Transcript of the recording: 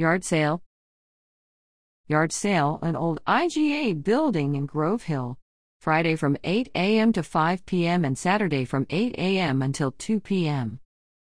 Yard sale. Yard sale, an old IGA building in Grove Hill. Friday from 8 a.m. to 5 p.m. and Saturday from 8 a.m. until 2 p.m.